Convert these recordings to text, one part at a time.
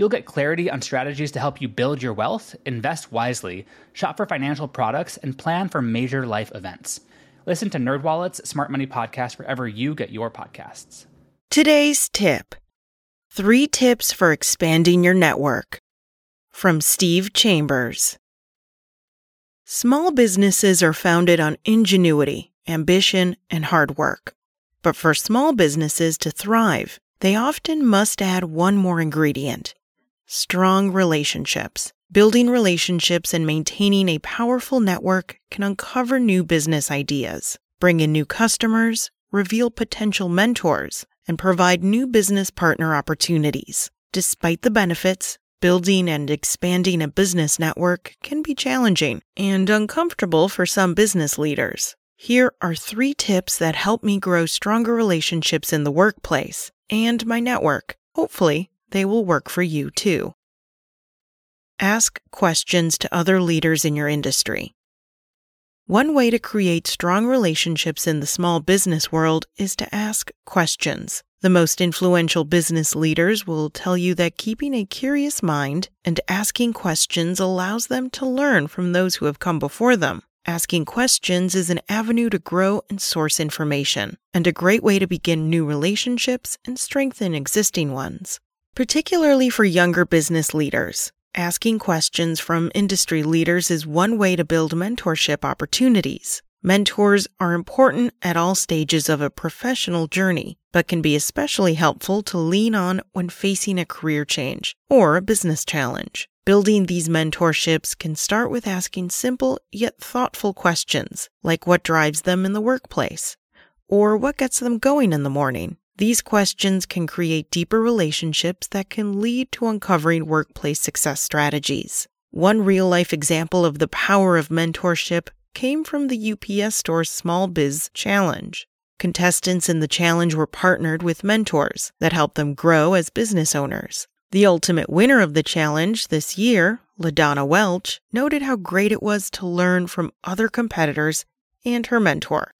You'll get clarity on strategies to help you build your wealth, invest wisely, shop for financial products, and plan for major life events. Listen to NerdWallet's Smart Money Podcast wherever you get your podcasts. Today's tip Three tips for expanding your network from Steve Chambers. Small businesses are founded on ingenuity, ambition, and hard work. But for small businesses to thrive, they often must add one more ingredient strong relationships. Building relationships and maintaining a powerful network can uncover new business ideas, bring in new customers, reveal potential mentors, and provide new business partner opportunities. Despite the benefits, building and expanding a business network can be challenging and uncomfortable for some business leaders. Here are three tips that help me grow stronger relationships in the workplace and my network. Hopefully, they will work for you too. Ask questions to other leaders in your industry. One way to create strong relationships in the small business world is to ask questions. The most influential business leaders will tell you that keeping a curious mind and asking questions allows them to learn from those who have come before them. Asking questions is an avenue to grow and source information, and a great way to begin new relationships and strengthen existing ones particularly for younger business leaders. Asking questions from industry leaders is one way to build mentorship opportunities. Mentors are important at all stages of a professional journey, but can be especially helpful to lean on when facing a career change or a business challenge. Building these mentorships can start with asking simple yet thoughtful questions, like what drives them in the workplace, or what gets them going in the morning. These questions can create deeper relationships that can lead to uncovering workplace success strategies. One real life example of the power of mentorship came from the UPS Store's Small Biz Challenge. Contestants in the challenge were partnered with mentors that helped them grow as business owners. The ultimate winner of the challenge this year, LaDonna Welch, noted how great it was to learn from other competitors and her mentor.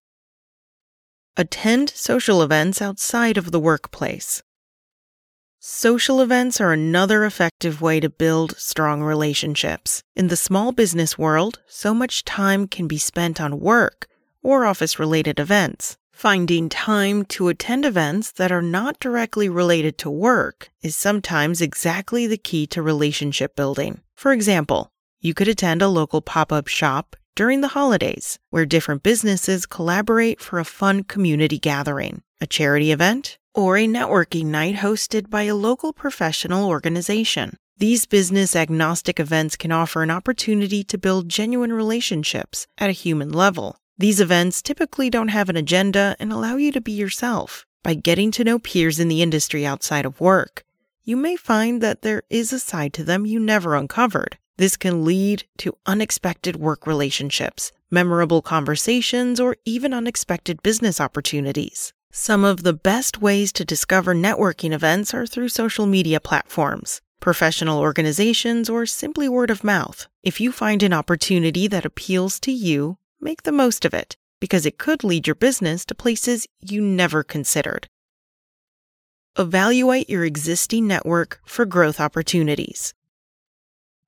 Attend social events outside of the workplace. Social events are another effective way to build strong relationships. In the small business world, so much time can be spent on work or office related events. Finding time to attend events that are not directly related to work is sometimes exactly the key to relationship building. For example, you could attend a local pop up shop during the holidays, where different businesses collaborate for a fun community gathering, a charity event, or a networking night hosted by a local professional organization. These business agnostic events can offer an opportunity to build genuine relationships at a human level. These events typically don't have an agenda and allow you to be yourself. By getting to know peers in the industry outside of work, you may find that there is a side to them you never uncovered. This can lead to unexpected work relationships, memorable conversations, or even unexpected business opportunities. Some of the best ways to discover networking events are through social media platforms, professional organizations, or simply word of mouth. If you find an opportunity that appeals to you, make the most of it because it could lead your business to places you never considered. Evaluate your existing network for growth opportunities.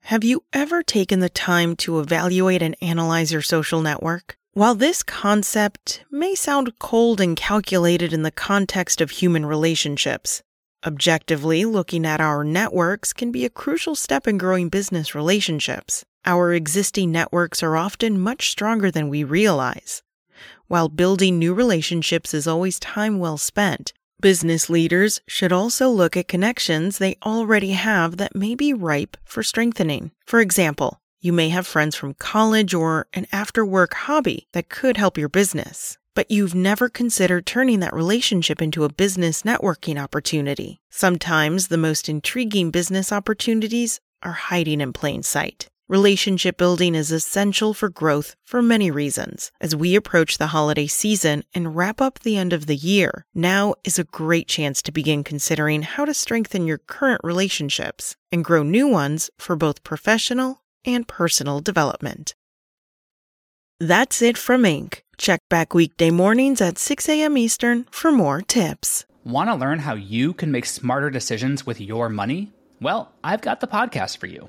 Have you ever taken the time to evaluate and analyze your social network? While this concept may sound cold and calculated in the context of human relationships, objectively looking at our networks can be a crucial step in growing business relationships. Our existing networks are often much stronger than we realize. While building new relationships is always time well spent, Business leaders should also look at connections they already have that may be ripe for strengthening. For example, you may have friends from college or an after work hobby that could help your business. but you've never considered turning that relationship into a business networking opportunity. Sometimes the most intriguing business opportunities are hiding in plain sight. Relationship building is essential for growth for many reasons. As we approach the holiday season and wrap up the end of the year, now is a great chance to begin considering how to strengthen your current relationships and grow new ones for both professional and personal development. That's it from Inc. Check back weekday mornings at 6 a.m. Eastern for more tips. Want to learn how you can make smarter decisions with your money? Well, I've got the podcast for you.